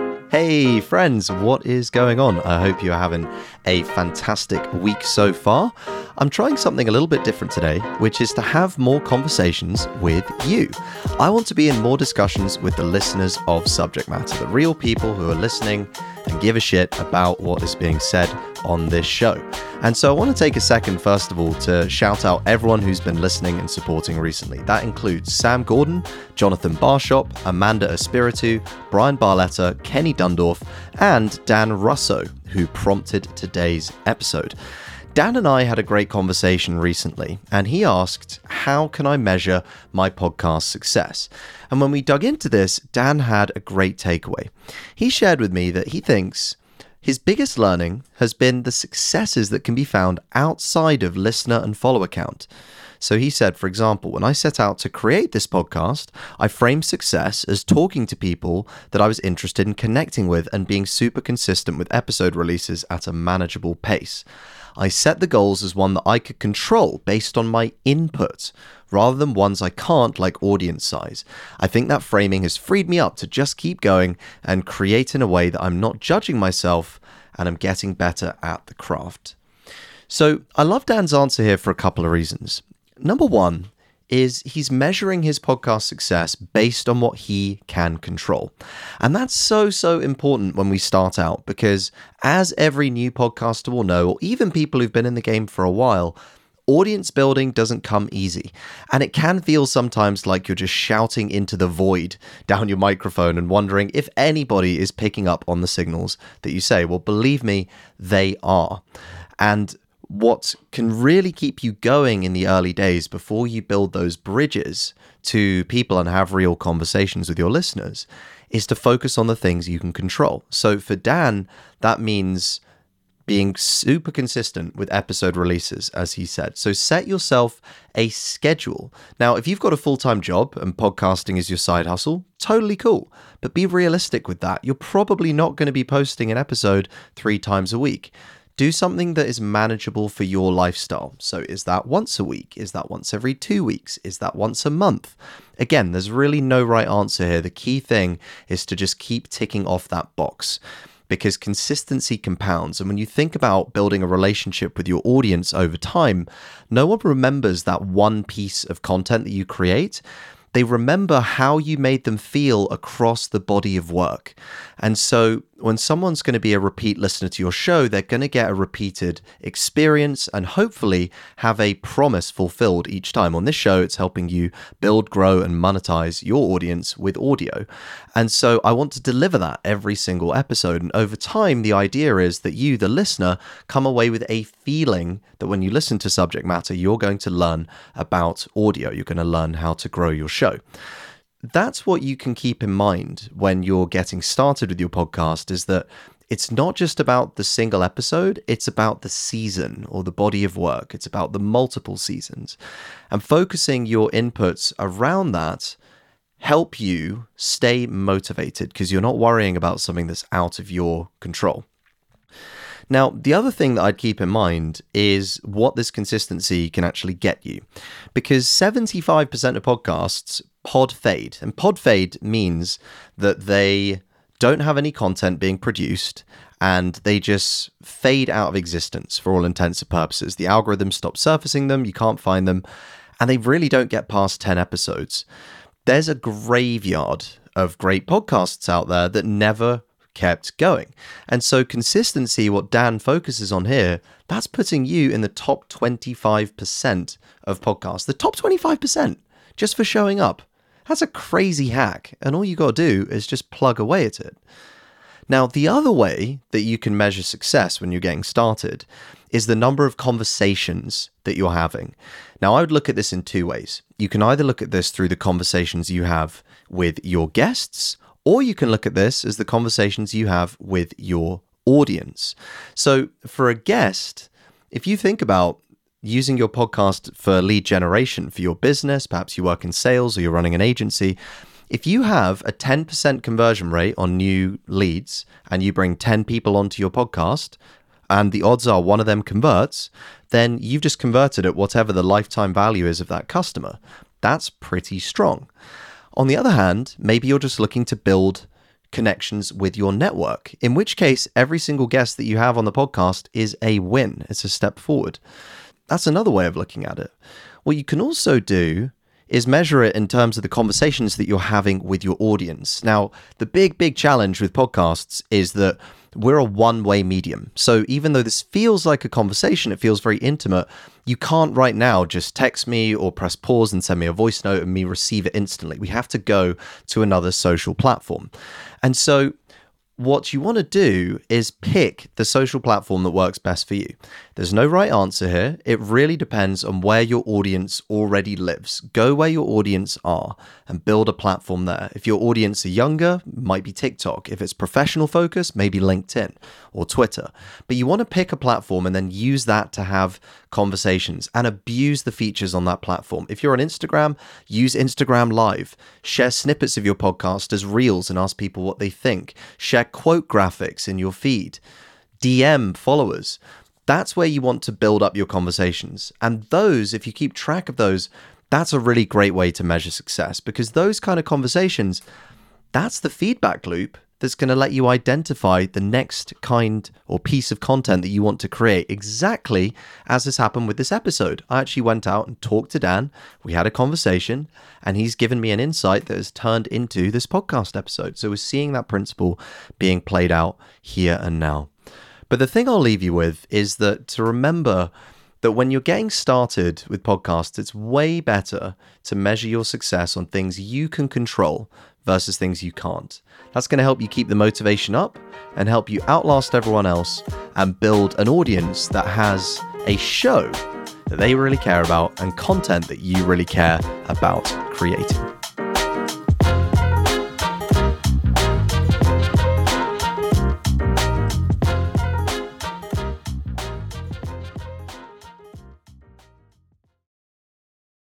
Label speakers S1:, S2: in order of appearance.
S1: thank you Hey, friends, what is going on? I hope you are having a fantastic week so far. I'm trying something a little bit different today, which is to have more conversations with you. I want to be in more discussions with the listeners of subject matter, the real people who are listening and give a shit about what is being said on this show. And so I want to take a second, first of all, to shout out everyone who's been listening and supporting recently. That includes Sam Gordon, Jonathan Barshop, Amanda Espiritu, Brian Barletta, Kenny Dundorf, and Dan Russo, who prompted today's episode. Dan and I had a great conversation recently, and he asked, How can I measure my podcast success? And when we dug into this, Dan had a great takeaway. He shared with me that he thinks his biggest learning has been the successes that can be found outside of listener and follower count. So he said, for example, when I set out to create this podcast, I framed success as talking to people that I was interested in connecting with and being super consistent with episode releases at a manageable pace. I set the goals as one that I could control based on my input rather than ones I can't, like audience size. I think that framing has freed me up to just keep going and create in a way that I'm not judging myself and I'm getting better at the craft. So I love Dan's answer here for a couple of reasons. Number one, is he's measuring his podcast success based on what he can control. And that's so, so important when we start out because, as every new podcaster will know, or even people who've been in the game for a while, audience building doesn't come easy. And it can feel sometimes like you're just shouting into the void down your microphone and wondering if anybody is picking up on the signals that you say. Well, believe me, they are. And what can really keep you going in the early days before you build those bridges to people and have real conversations with your listeners is to focus on the things you can control. So for Dan, that means being super consistent with episode releases, as he said. So set yourself a schedule. Now, if you've got a full time job and podcasting is your side hustle, totally cool. But be realistic with that. You're probably not going to be posting an episode three times a week. Do something that is manageable for your lifestyle. So, is that once a week? Is that once every two weeks? Is that once a month? Again, there's really no right answer here. The key thing is to just keep ticking off that box because consistency compounds. And when you think about building a relationship with your audience over time, no one remembers that one piece of content that you create. They remember how you made them feel across the body of work. And so when someone's going to be a repeat listener to your show, they're going to get a repeated experience and hopefully have a promise fulfilled each time. On this show, it's helping you build, grow, and monetize your audience with audio. And so I want to deliver that every single episode. And over time, the idea is that you, the listener, come away with a feeling that when you listen to subject matter, you're going to learn about audio. You're going to learn how to grow your show that's what you can keep in mind when you're getting started with your podcast is that it's not just about the single episode, it's about the season or the body of work. It's about the multiple seasons. And focusing your inputs around that help you stay motivated because you're not worrying about something that's out of your control. Now, the other thing that I'd keep in mind is what this consistency can actually get you. Because 75% of podcasts pod fade. And pod fade means that they don't have any content being produced and they just fade out of existence for all intents and purposes. The algorithm stops surfacing them, you can't find them, and they really don't get past 10 episodes. There's a graveyard of great podcasts out there that never kept going. And so, consistency, what Dan focuses on here, that's putting you in the top 25% of podcasts. The top 25% just for showing up. That's a crazy hack. And all you got to do is just plug away at it. Now, the other way that you can measure success when you're getting started is the number of conversations that you're having. Now, I would look at this in two ways. You can either look at this through the conversations you have with your guests, or you can look at this as the conversations you have with your audience. So, for a guest, if you think about using your podcast for lead generation for your business, perhaps you work in sales or you're running an agency, if you have a 10% conversion rate on new leads and you bring 10 people onto your podcast, and the odds are one of them converts, then you've just converted at whatever the lifetime value is of that customer. That's pretty strong. On the other hand, maybe you're just looking to build connections with your network, in which case, every single guest that you have on the podcast is a win. It's a step forward. That's another way of looking at it. What you can also do is measure it in terms of the conversations that you're having with your audience. Now, the big, big challenge with podcasts is that we're a one way medium. So even though this feels like a conversation, it feels very intimate, you can't right now just text me or press pause and send me a voice note and me receive it instantly. We have to go to another social platform. And so what you want to do is pick the social platform that works best for you. There's no right answer here. It really depends on where your audience already lives. Go where your audience are and build a platform there. If your audience are younger, might be TikTok. If it's professional focus, maybe LinkedIn or Twitter. But you want to pick a platform and then use that to have conversations and abuse the features on that platform. If you're on Instagram, use Instagram Live. Share snippets of your podcast as reels and ask people what they think. Share quote graphics in your feed. DM followers that's where you want to build up your conversations. And those, if you keep track of those, that's a really great way to measure success because those kind of conversations, that's the feedback loop that's going to let you identify the next kind or piece of content that you want to create exactly as has happened with this episode. I actually went out and talked to Dan. We had a conversation and he's given me an insight that has turned into this podcast episode. So we're seeing that principle being played out here and now. But the thing I'll leave you with is that to remember that when you're getting started with podcasts, it's way better to measure your success on things you can control versus things you can't. That's going to help you keep the motivation up and help you outlast everyone else and build an audience that has a show that they really care about and content that you really care about creating.